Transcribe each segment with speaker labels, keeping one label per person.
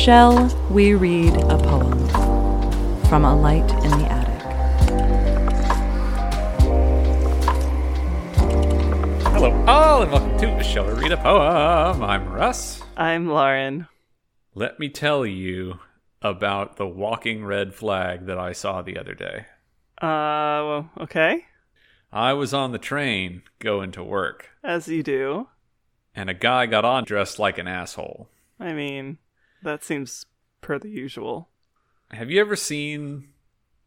Speaker 1: Shall we read a poem from A Light in the Attic?
Speaker 2: Hello, all, and welcome to Shall We Read a Poem? I'm Russ.
Speaker 3: I'm Lauren.
Speaker 2: Let me tell you about the walking red flag that I saw the other day.
Speaker 3: Uh, well, okay.
Speaker 2: I was on the train going to work,
Speaker 3: As you do.
Speaker 2: and a guy got on dressed like an asshole.
Speaker 3: I mean, that seems per the usual.
Speaker 2: Have you ever seen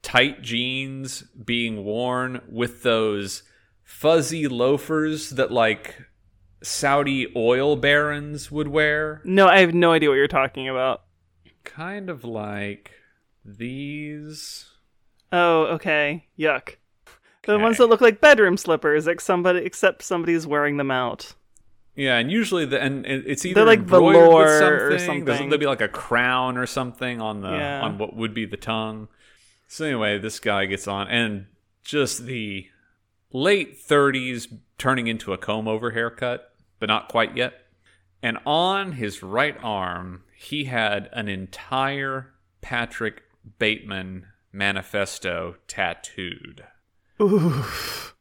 Speaker 2: tight jeans being worn with those fuzzy loafers that like Saudi oil barons would wear?
Speaker 3: No, I have no idea what you're talking about.
Speaker 2: Kind of like these.
Speaker 3: Oh, okay. Yuck. The
Speaker 2: Okay.
Speaker 3: ones that look like bedroom slippers, like somebody, except somebody's wearing them out.
Speaker 2: Yeah, and usually the and it's either
Speaker 3: They're like velour
Speaker 2: with
Speaker 3: or
Speaker 2: something.
Speaker 3: something.
Speaker 2: There's, there'll be like a crown or something on the
Speaker 3: Yeah.
Speaker 2: on what would be the tongue. So anyway, this guy gets on and just the late 30s turning into a comb over haircut, but not quite yet. And on his right arm, he had an entire Patrick Bateman manifesto tattooed.
Speaker 3: Oof.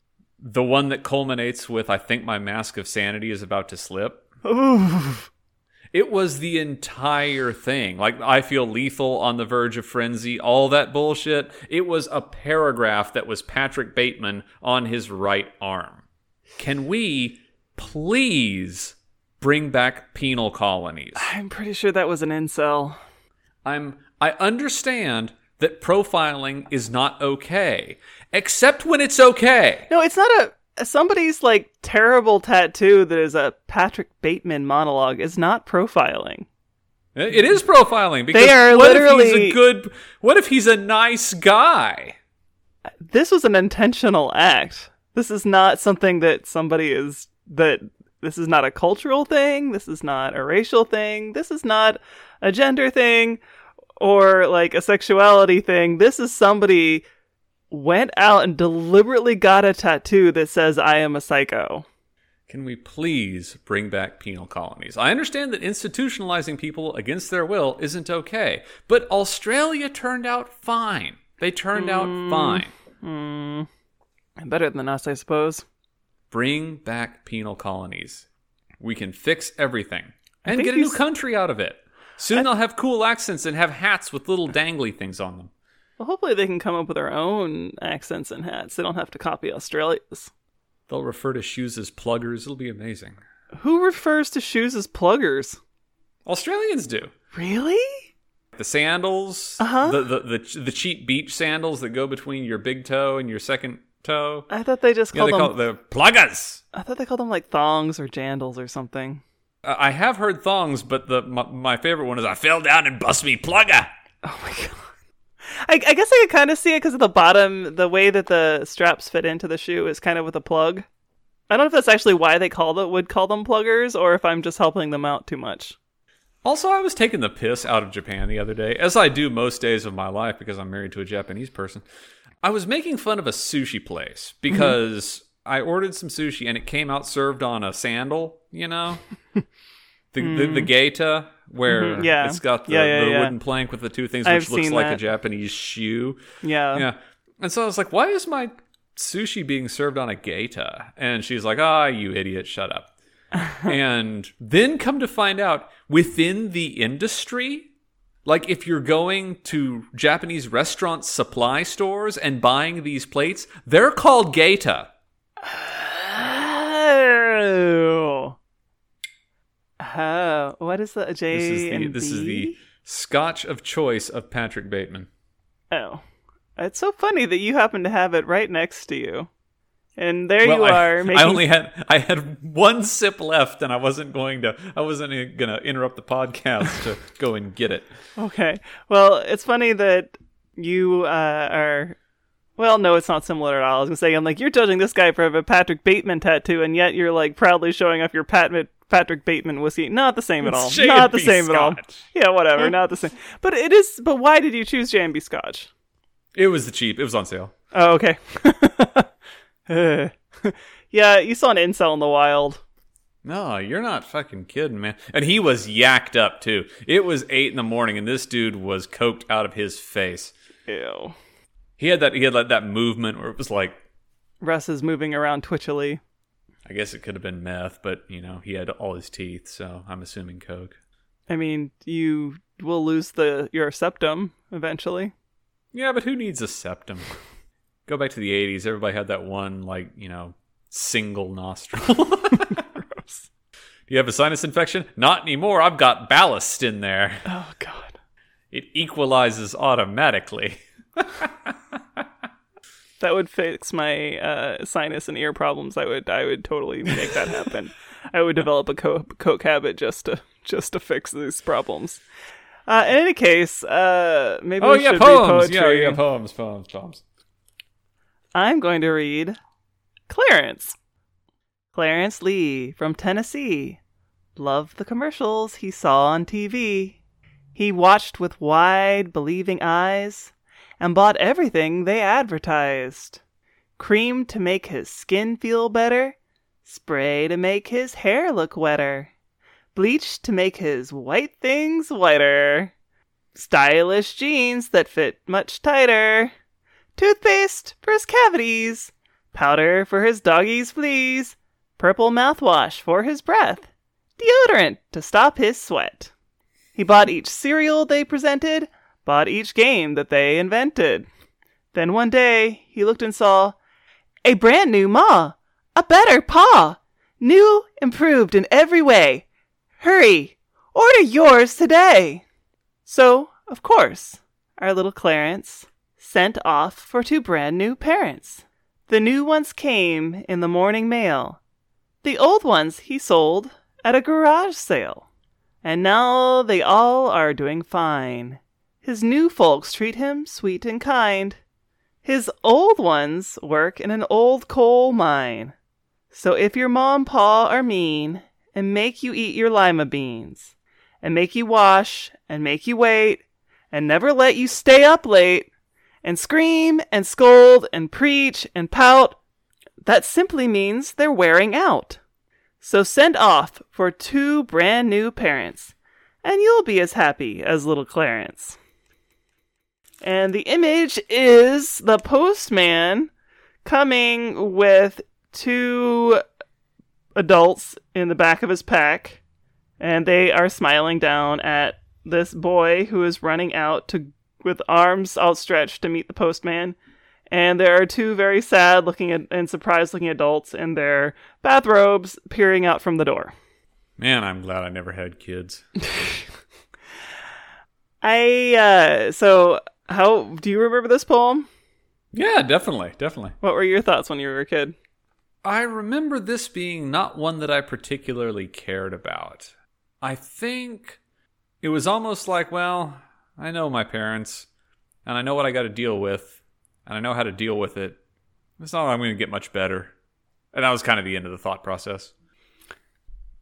Speaker 2: The one that culminates with I think my mask of sanity is about to slip.
Speaker 3: Oof.
Speaker 2: It was the entire thing. Like, I feel lethal on the verge of frenzy, all that bullshit. It was a paragraph that was Patrick Bateman on his right arm. Can we please bring back penal colonies?
Speaker 3: I'm pretty sure that was an incel.
Speaker 2: I'm I understand that profiling is not okay, except when it's okay.
Speaker 3: No, it's not a somebody's like terrible tattoo that is a Patrick Bateman monologue is not profiling.
Speaker 2: Uh, it is profiling because
Speaker 3: are
Speaker 2: what if he's a good what if he's a nice guy?
Speaker 3: This was an intentional act. This is not something that somebody is that this is not a cultural thing, this is not a racial thing, this is not a gender thing or like a sexuality thing. This is somebody went out and deliberately got a tattoo that says I am a psycho.
Speaker 2: Can we please bring back penal colonies? I understand that institutionalizing people against their will isn't okay, but Australia turned out fine. They turned out fine.
Speaker 3: Hmm. Better than us, I suppose.
Speaker 2: Bring back penal colonies. We can fix everything and get a new country out of it. Soon they'll have cool accents and have hats with little dangly things on them.
Speaker 3: Well, hopefully they can come up with their own accents and hats. They don't have to copy Australia's.
Speaker 2: They'll refer to shoes as pluggers. It'll be amazing.
Speaker 3: Who refers to shoes as pluggers?
Speaker 2: Australians do.
Speaker 3: Really?
Speaker 2: The sandals,
Speaker 3: Uh-huh.
Speaker 2: the, the the the cheap beach sandals that go between your big toe and your second toe.
Speaker 3: I thought they just
Speaker 2: Yeah,
Speaker 3: called
Speaker 2: they
Speaker 3: them.
Speaker 2: call the pluggers.
Speaker 3: I thought they called them like thongs or jandals or something.
Speaker 2: Uh, I have heard thongs, but the my, my favorite one is I fell down and bust me plugger.
Speaker 3: Oh my god. I, I guess I could kind of see it because of the bottom, the way that the straps fit into the shoe is kind of with a plug. I don't know if that's actually why they call it would call them pluggers, or if I'm just helping them out too much.
Speaker 2: Also, I was taking the piss out of Japan the other day, as I do most days of my life because I'm married to a Japanese person. I was making fun of a sushi place because I ordered some sushi and it came out served on a sandal, you know? The, the, the geta, where
Speaker 3: Mhm, yeah.
Speaker 2: it's got the,
Speaker 3: Yeah, yeah,
Speaker 2: the wooden plank with the two things,
Speaker 3: I've
Speaker 2: which looks
Speaker 3: seen
Speaker 2: like a. Japanese shoe.
Speaker 3: Yeah.
Speaker 2: Yeah. And so I was like, why is my sushi being served on a geta? And she's like, ah, you idiot, shut up. and then come to find out within the industry, like if you're going to Japanese restaurant supply stores and buying these plates, they're called geta.
Speaker 3: Oh. Oh, what is the J
Speaker 2: This is the
Speaker 3: and
Speaker 2: this is the scotch of choice of Patrick Bateman.
Speaker 3: Oh, it's so funny that you happen to have it right next to you, and there
Speaker 2: Well,
Speaker 3: you
Speaker 2: I,
Speaker 3: are. Making...
Speaker 2: I only had I had one sip left, and I wasn't going to I wasn't gonna interrupt the podcast to go and get it.
Speaker 3: Okay. Well, it's funny that you uh, are. Well, no, it's not similar at all. I was gonna say, I'm like, you're judging this guy for a Patrick Bateman tattoo, and yet you're like proudly showing off your Pat- Patrick Bateman was he? Not the same at all. Not the same at all. Yeah, whatever. Not the same. But it is. But why did you choose J&B Scotch?
Speaker 2: It was the cheap. It was on sale.
Speaker 3: Oh, okay. yeah, you saw an incel in the wild.
Speaker 2: No, you're not fucking kidding, man. And he was yacked up too. It was eight in the morning, and this dude was coked out of his face.
Speaker 3: Ew.
Speaker 2: He had that. He had like that movement where it was like,
Speaker 3: Russ is moving around twitchily.
Speaker 2: I guess it could have been meth, but you know, he had all his teeth, so I'm assuming coke.
Speaker 3: I mean, you will lose the your septum eventually.
Speaker 2: Yeah, but who needs a septum? Go back to the '80s. Everybody had that one, like you know, single nostril. Do you have a sinus infection? Not anymore. I've got ballast in there.
Speaker 3: Oh God.
Speaker 2: It equalizes automatically.
Speaker 3: That would fix my uh, sinus and ear problems. I would, I would totally make that happen. I would develop a co- coke habit just to, just to fix these problems. Uh, in any case, uh, maybe
Speaker 2: Oh
Speaker 3: we
Speaker 2: yeah,
Speaker 3: should
Speaker 2: poems.
Speaker 3: read
Speaker 2: Yeah, yeah, poems, poems, poems.
Speaker 3: I'm going to read Clarence. Clarence Lee from Tennessee. Loved the commercials he saw on TV. He watched with wide, believing eyes and bought everything they advertised. Cream to make his skin feel better, spray to make his hair look wetter, bleach to make his white things whiter, stylish jeans that fit much tighter toothpaste for his cavities, powder for his doggy's fleas, purple mouthwash for his breath, deodorant to stop his sweat. He bought each cereal they presented, bought each game that they invented. Then one day he looked and saw a brand new ma, a better paw, new, improved in every way. Hurry, order yours today. So, of course, our little Clarence sent off for two brand new parents. The new ones came in the morning mail. The old ones he sold at a garage sale. And now they all are doing fine. His new folks treat him sweet and kind. His old ones work in an old coal mine. So if your mom pa are mean and make you eat your lima beans and make you wash and make you wait and never let you stay up late and scream and scold and preach and pout, that simply means they're wearing out. So send off for two brand new parents, and you'll be as happy as little Clarence. And the image is the postman coming with two adults in the back of his pack, and they are smiling down at this boy who is running out to with arms outstretched to meet the postman. And there are two very sad looking and surprised looking adults in their bathrobes peering out from the door.
Speaker 2: Man, I'm glad I never had kids.
Speaker 3: I uh so how do you remember this poem?
Speaker 2: Yeah, definitely, definitely.
Speaker 3: What were your thoughts when you were a kid?
Speaker 2: I remember this being not one that I particularly cared about. I think it was almost like, well, I know my parents, and I know what I got to deal with, and I know how to deal with it. It's not like I'm going to get much better. And that was kind of the end of the thought process.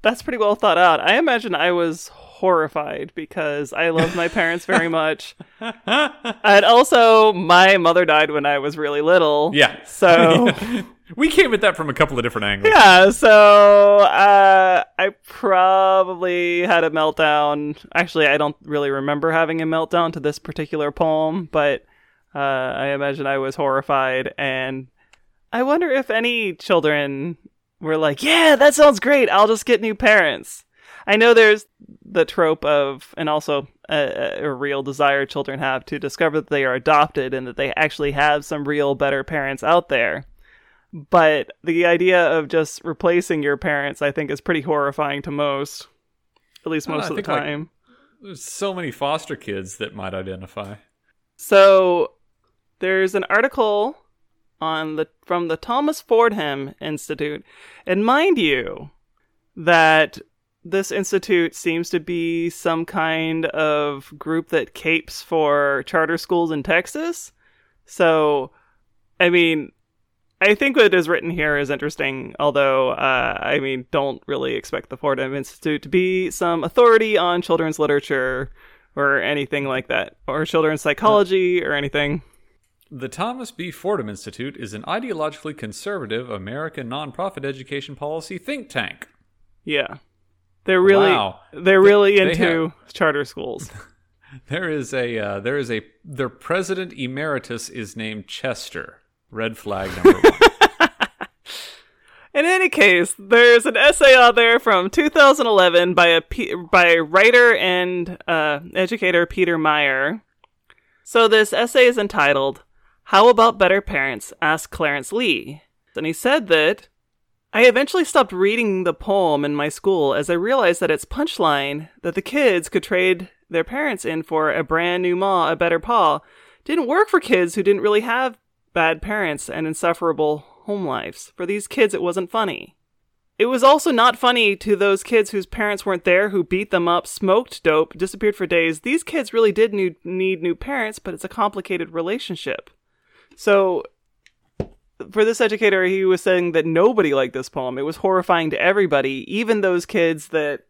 Speaker 3: That's pretty well thought out. I imagine I was horrified because I love my parents very much. and also my mother died when I was really little.
Speaker 2: Yeah.
Speaker 3: So
Speaker 2: we came at that from a couple of different angles.
Speaker 3: Yeah, so uh, I probably had a meltdown. Actually, I don't really remember having a meltdown to this particular poem, but uh, I imagine I was horrified. And I wonder if any children were like, yeah, that sounds great. I'll just get new parents. I know there's the trope of, and also a, a real desire children have to discover that they are adopted and that they actually have some real better parents out there. But the idea of just replacing your parents i think is pretty horrifying to most at least most
Speaker 2: know,
Speaker 3: of the
Speaker 2: think, like-
Speaker 3: time.
Speaker 2: There's so many foster kids that might identify.
Speaker 3: so there's an article on the from the thomas fordham institute. And mind you that this institute seems to be some kind of group that capes for charter schools in texas so i mean I think what is written here is interesting, although, uh, I mean, don't really expect the Fordham Institute to be some authority on children's literature or anything like that, or children's psychology or anything.
Speaker 2: The Thomas B. Fordham Institute is an ideologically conservative American nonprofit education policy think tank.
Speaker 3: Yeah. They're really
Speaker 2: Wow.
Speaker 3: they're really
Speaker 2: they
Speaker 3: into charter schools.
Speaker 2: There is a uh, there is a their president emeritus is named Chester. Red flag number one.
Speaker 3: In any case, there's an essay out there from 2011 by a P- by writer and uh, educator Peter Meyer. So this essay is entitled "How About Better Parents?" Asked Clarence Lee, and he said that I eventually stopped reading the poem in my school as I realized that its punchline that the kids could trade their parents in for a brand new ma, a better pa, didn't work for kids who didn't really have bad parents and insufferable home lives. For these kids, it wasn't funny. It was also not funny to those kids whose parents weren't there, who beat them up, smoked dope, disappeared for days. These kids really did need new parents, but it's a complicated relationship. So, for this educator, he was saying that nobody liked this poem. It was horrifying to everybody, even those kids that,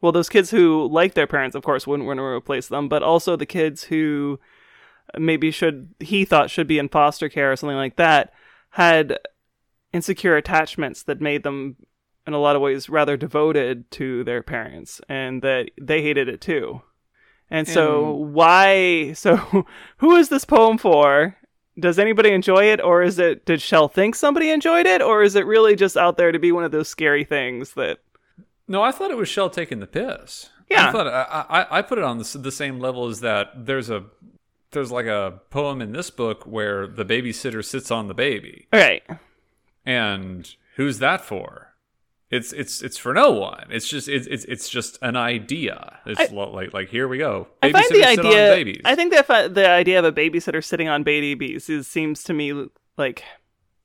Speaker 3: well, those kids who liked their parents, of course, wouldn't want to replace them, but also the kids who maybe should, he thought should be in foster care or something like that, had insecure attachments that made them, in a lot of ways, rather devoted to their parents, and that they hated it too. And so, mm. why? So, who is this poem for? Does anybody enjoy it, or is it? Did Shel think somebody enjoyed it, or is it really just out there to be one of those scary things that?
Speaker 2: No, I thought it was Shel taking the piss.
Speaker 3: Yeah.
Speaker 2: I thought I, I, I put it on the, the same level as that. There's a there's like a poem in this book where the babysitter sits on the baby,
Speaker 3: Okay,
Speaker 2: and who's that for? It's it's it's for no one. It's just it's it's, it's just an idea. It's lo- like like here we go.
Speaker 3: I find the
Speaker 2: Babysitters sit on
Speaker 3: idea. I think that the idea of a babysitter sitting on babies is, seems to me like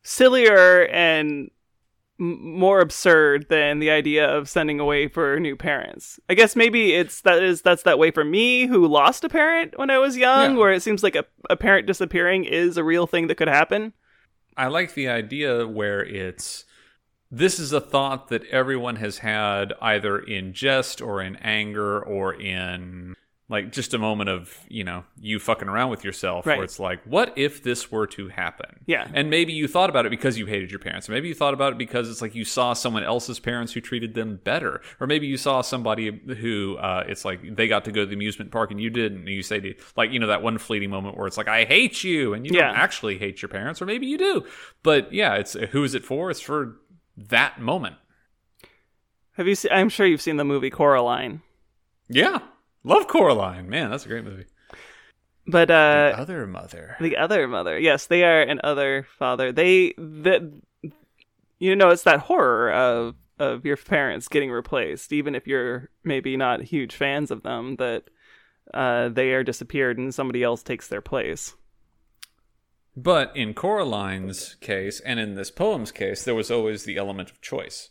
Speaker 3: sillier and more absurd than the idea of sending away for new parents. I guess maybe it's that is that's that way for me who lost a parent when I was young,
Speaker 2: Yeah.
Speaker 3: where it seems like a, a parent disappearing is a real thing that could happen.
Speaker 2: I like the idea where it's this is a thought that everyone has had either in jest or in anger or in like just a moment of, you know, you fucking around with yourself
Speaker 3: Right.
Speaker 2: where it's like, what if this were to happen?
Speaker 3: Yeah.
Speaker 2: And maybe you thought about it because you hated your parents. Or maybe you thought about it because it's like you saw someone else's parents who treated them better. Or maybe you saw somebody who uh, it's like they got to go to the amusement park and you didn't. And you say to like, you know, that one fleeting moment where it's like, I hate you. And you
Speaker 3: Yeah.
Speaker 2: don't actually hate your parents. Or maybe you do. But yeah, it's who is it for? It's for that moment.
Speaker 3: Have you? Se- I'm sure you've seen the movie Coraline,
Speaker 2: Yeah. Love Coraline. Man, that's a great movie.
Speaker 3: but uh,
Speaker 2: Other mother.
Speaker 3: The other mother. Yes, they are an other father. They that you know, it's that horror of of your parents getting replaced, even if you're maybe not huge fans of them, that uh, they are disappeared and somebody else takes their place.
Speaker 2: But in Coraline's case, and in this poem's case, there was always the element of choice.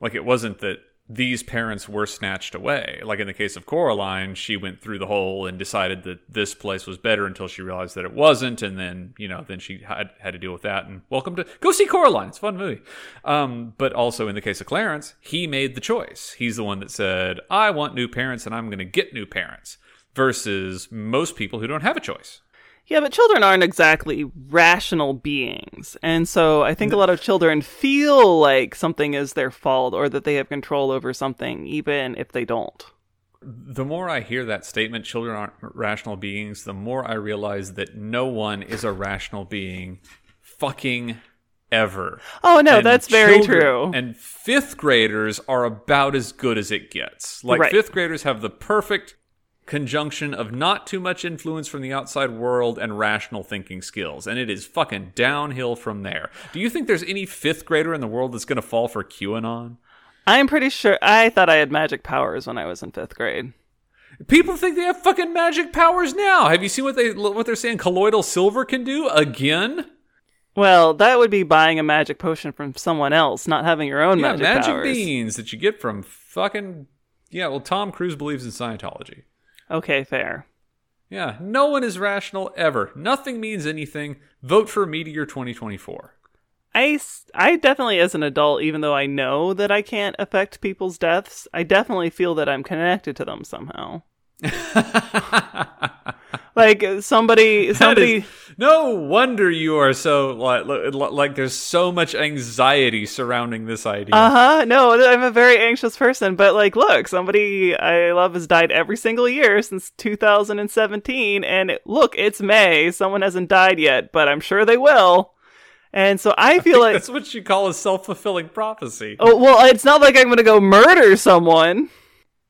Speaker 2: Like it wasn't that these parents were snatched away. Like in the case of Coraline, she went through the hole and decided that this place was better until she realized that it wasn't, and then you know, then she had had to deal with that. And welcome to go see Coraline. It's a fun movie. Um, but also in the case of Clarence, he made the choice. He's the one that said, "I want new parents, and I'm going to get new parents." Versus most people who don't have a choice.
Speaker 3: Yeah, but children aren't exactly rational beings. And so I think a lot of children feel like something is their fault or that they have control over something, even if they don't.
Speaker 2: The more I hear that statement, children aren't rational beings, the more I realize that no one is a rational being fucking ever.
Speaker 3: Oh, no,
Speaker 2: And
Speaker 3: that's very
Speaker 2: children-
Speaker 3: true.
Speaker 2: And fifth graders are about as good as it gets. Like,
Speaker 3: Right.
Speaker 2: fifth graders have the perfect conjunction of not too much influence from the outside world and rational thinking skills. And it is fucking downhill from there. Do you think there's any fifth grader in the world that's going to fall for QAnon?
Speaker 3: I'm pretty sure I thought I had magic powers when I was in fifth grade.
Speaker 2: People think they have fucking magic powers now. Have you seen what they what they're saying colloidal silver can do again?
Speaker 3: Well, that would be buying a magic potion from someone else, not having your own
Speaker 2: Yeah,
Speaker 3: magic,
Speaker 2: magic
Speaker 3: powers.
Speaker 2: beans that you get from fucking Yeah, well Tom Cruise believes in Scientology.
Speaker 3: Okay, fair.
Speaker 2: Yeah, no one is rational ever. Nothing means anything. Vote for Meteor 2024.
Speaker 3: I, I definitely, as an adult, even though I know that I can't affect people's deaths, I definitely feel that I'm connected to them somehow. like somebody, somebody.
Speaker 2: is- No wonder you are so like like there's so much anxiety surrounding this idea.
Speaker 3: Uh huh. No, I'm a very anxious person, but like, look, somebody I love has died every single year since 2017, and it, look, it's May. Someone hasn't died yet, but I'm sure they will. And so I feel like
Speaker 2: That's what you call a self fulfilling prophecy.
Speaker 3: Oh well, it's not like I'm gonna go murder someone.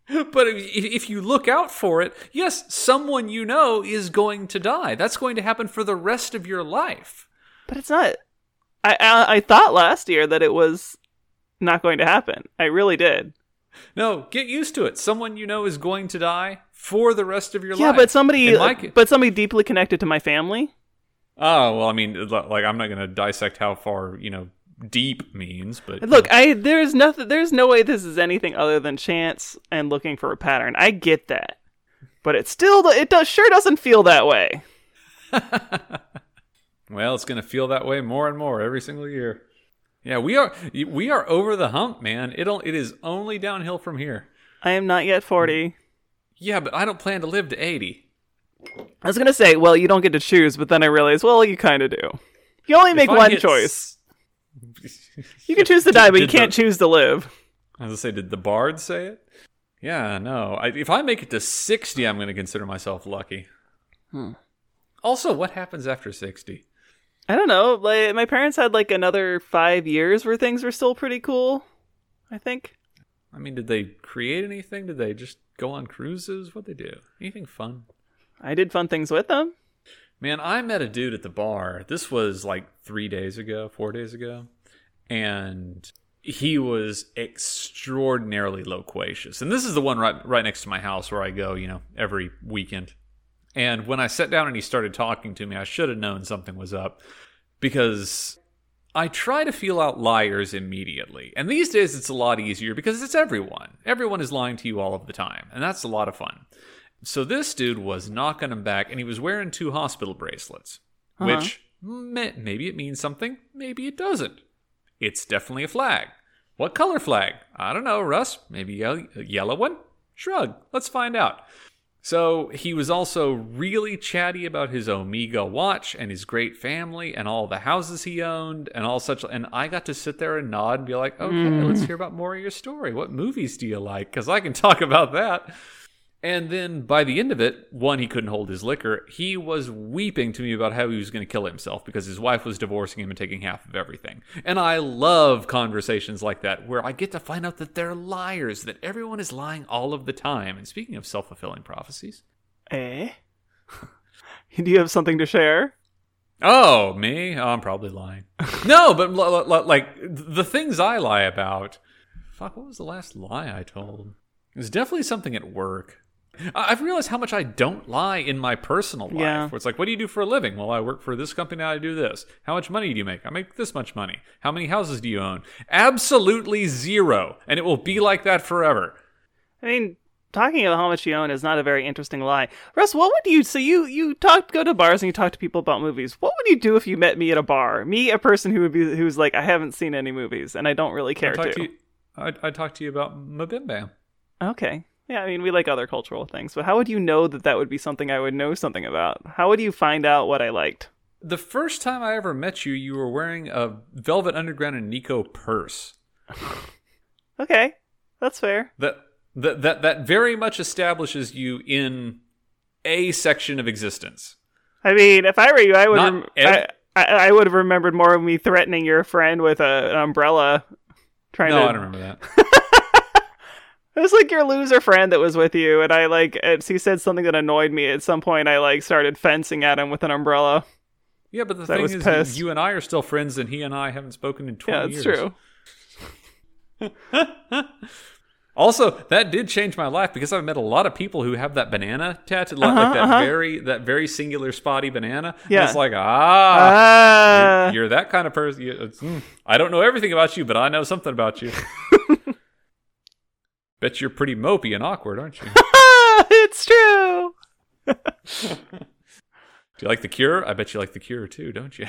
Speaker 2: But if, if you look out for it, yes, someone you know is going to die. That's going to happen for the rest of your life.
Speaker 3: But it's not. I, I I thought last year that it was not going to happen. I really did.
Speaker 2: No, get used to it. Someone you know is going to die for the rest of your
Speaker 3: Yeah,
Speaker 2: life.
Speaker 3: Yeah, but somebody,
Speaker 2: my
Speaker 3: but somebody deeply connected to my family.
Speaker 2: Oh well, I mean, like I'm not going to dissect how far you know deep means, but
Speaker 3: Look, I there's nothing. There's no way this is anything other than chance and looking for a pattern. I get that, but it still it does sure doesn't feel that way.
Speaker 2: well, it's going to feel that way more and more every single year. Yeah, we are we are over the hump, man. It'll it is only downhill from here.
Speaker 3: I am not yet forty.
Speaker 2: Yeah, but I don't plan to live to 80.
Speaker 3: I was gonna say, well, you don't get to choose, but then I realized, well, you kind of do. You only make one choice.
Speaker 2: s-
Speaker 3: You can choose to die, but you can't choose to live.
Speaker 2: As I was gonna say, did the bard say it? Yeah, no. I, if I make it to 60, I'm going to consider myself lucky.
Speaker 3: Hmm.
Speaker 2: Also, what happens after 60?
Speaker 3: I don't know. Like my parents had like another five years where things were still pretty cool. I think.
Speaker 2: I mean, did they create anything? Did they just go on cruises? What they do? Anything fun?
Speaker 3: I did fun things with them.
Speaker 2: Man, I met a dude at the bar. This was like three days ago, four days ago, and he was extraordinarily loquacious. And this is the one right right next to my house where I go, you know, every weekend. And when I sat down and he started talking to me, I should have known something was up because I try to feel out liars immediately. And these days it's a lot easier because it's everyone. Everyone is lying to you all of the time, and that's a lot of fun. So this dude was knocking him back, and he was wearing two hospital bracelets, uh-huh. which may- maybe it means something, maybe it doesn't. It's definitely a flag. What color flag? I don't know, Russ. Maybe a a yellow one? Shrug. Let's find out. So he was also really chatty about his Omega watch and his great family and all the houses he owned and all such. And I got to sit there and nod and be like, okay, let's hmm. hear about more of your story. What movies do you like? Because I can talk about that. And then by the end of it, one, he couldn't hold his liquor. He was weeping to me about how he was going to kill himself because his wife was divorcing him and taking half of everything. And I love conversations like that where I get to find out that they're liars, that everyone is lying all of the time. And speaking of self fulfilling prophecies,
Speaker 3: Eh? do you have something to share?
Speaker 2: Oh, me? Oh, I'm probably lying. no, but l- l- like the things I lie about. Fuck, what was the last lie I told? It was definitely something at work. I- I've realized how much I don't lie in my personal life.
Speaker 3: Yeah.
Speaker 2: Where it's like, what do you do for a living? Well, I work for this company. I do this. How much money do you make? I make this much money. How many houses do you own? Absolutely zero, and it will be like that forever.
Speaker 3: I mean, talking about how much you own is not a very interesting lie. Russ, what would you so you you talk go to bars and you talk to people about movies. What would you do if you met me at a bar? Me, a person who would be who's like I haven't seen any movies and I don't really care
Speaker 2: I talk
Speaker 3: to.
Speaker 2: to you. I, I talk to you about Mabim Bam.
Speaker 3: Okay. Yeah, I mean, we like other cultural things, but how would you know that that would be something I would know something about? How would you find out what I liked?
Speaker 2: The first time I ever met you, you were wearing a Velvet Underground and Nico purse.
Speaker 3: Okay, that's fair.
Speaker 2: That that that that very much establishes you in a section of existence.
Speaker 3: I mean, if I were you, I would. Rem-
Speaker 2: ev-
Speaker 3: I, I, I would have remembered more of me threatening your friend with a, an umbrella. Trying
Speaker 2: No,
Speaker 3: to.
Speaker 2: I don't remember that.
Speaker 3: It was like your loser friend that was with you, and I like. He said something that annoyed me. At some point, I like started fencing at him with an umbrella.
Speaker 2: Yeah, but the thing is,
Speaker 3: pissed.
Speaker 2: you and I are still friends, and he and I haven't spoken in twenty
Speaker 3: Yeah,
Speaker 2: years.
Speaker 3: that's true.
Speaker 2: Also, that did change my life because I've met a lot of people who have that banana tattoo, like,
Speaker 3: Uh-huh,
Speaker 2: like that
Speaker 3: uh-huh.
Speaker 2: very that very singular spotty banana. And
Speaker 3: Yeah.
Speaker 2: it's like ah,
Speaker 3: Ah,
Speaker 2: you're, you're that kind of person. You, mm, I don't know everything about you, but I know something about you. Bet you're pretty mopey and awkward, aren't you?
Speaker 3: it's true.
Speaker 2: Do you like the Cure? I bet you like the Cure too, don't you?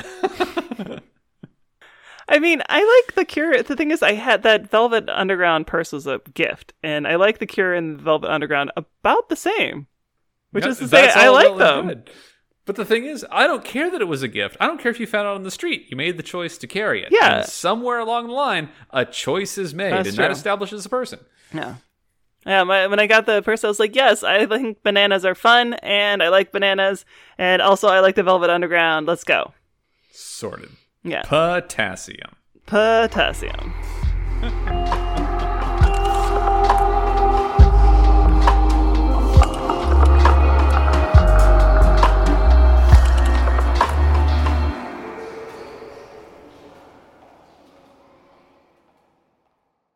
Speaker 3: I mean, I like the Cure. The thing is, I had that Velvet Underground purse was a gift, and I like the Cure and Velvet Underground about the same. Which
Speaker 2: Yeah,
Speaker 3: is to say, I like them.
Speaker 2: good. But the thing is, I don't care that it was a gift. I don't care if you found it on the street. You made the choice to carry it.
Speaker 3: Yeah.
Speaker 2: And somewhere along the line, a choice is made,
Speaker 3: That's
Speaker 2: and
Speaker 3: true.
Speaker 2: that establishes a person.
Speaker 3: Yeah. Yeah, my, when I got the purse, I was like, yes, I think bananas are fun, and I like bananas, and also I like the Velvet Underground. Let's go.
Speaker 2: Sorted.
Speaker 3: Yeah.
Speaker 2: Potassium.
Speaker 3: Potassium.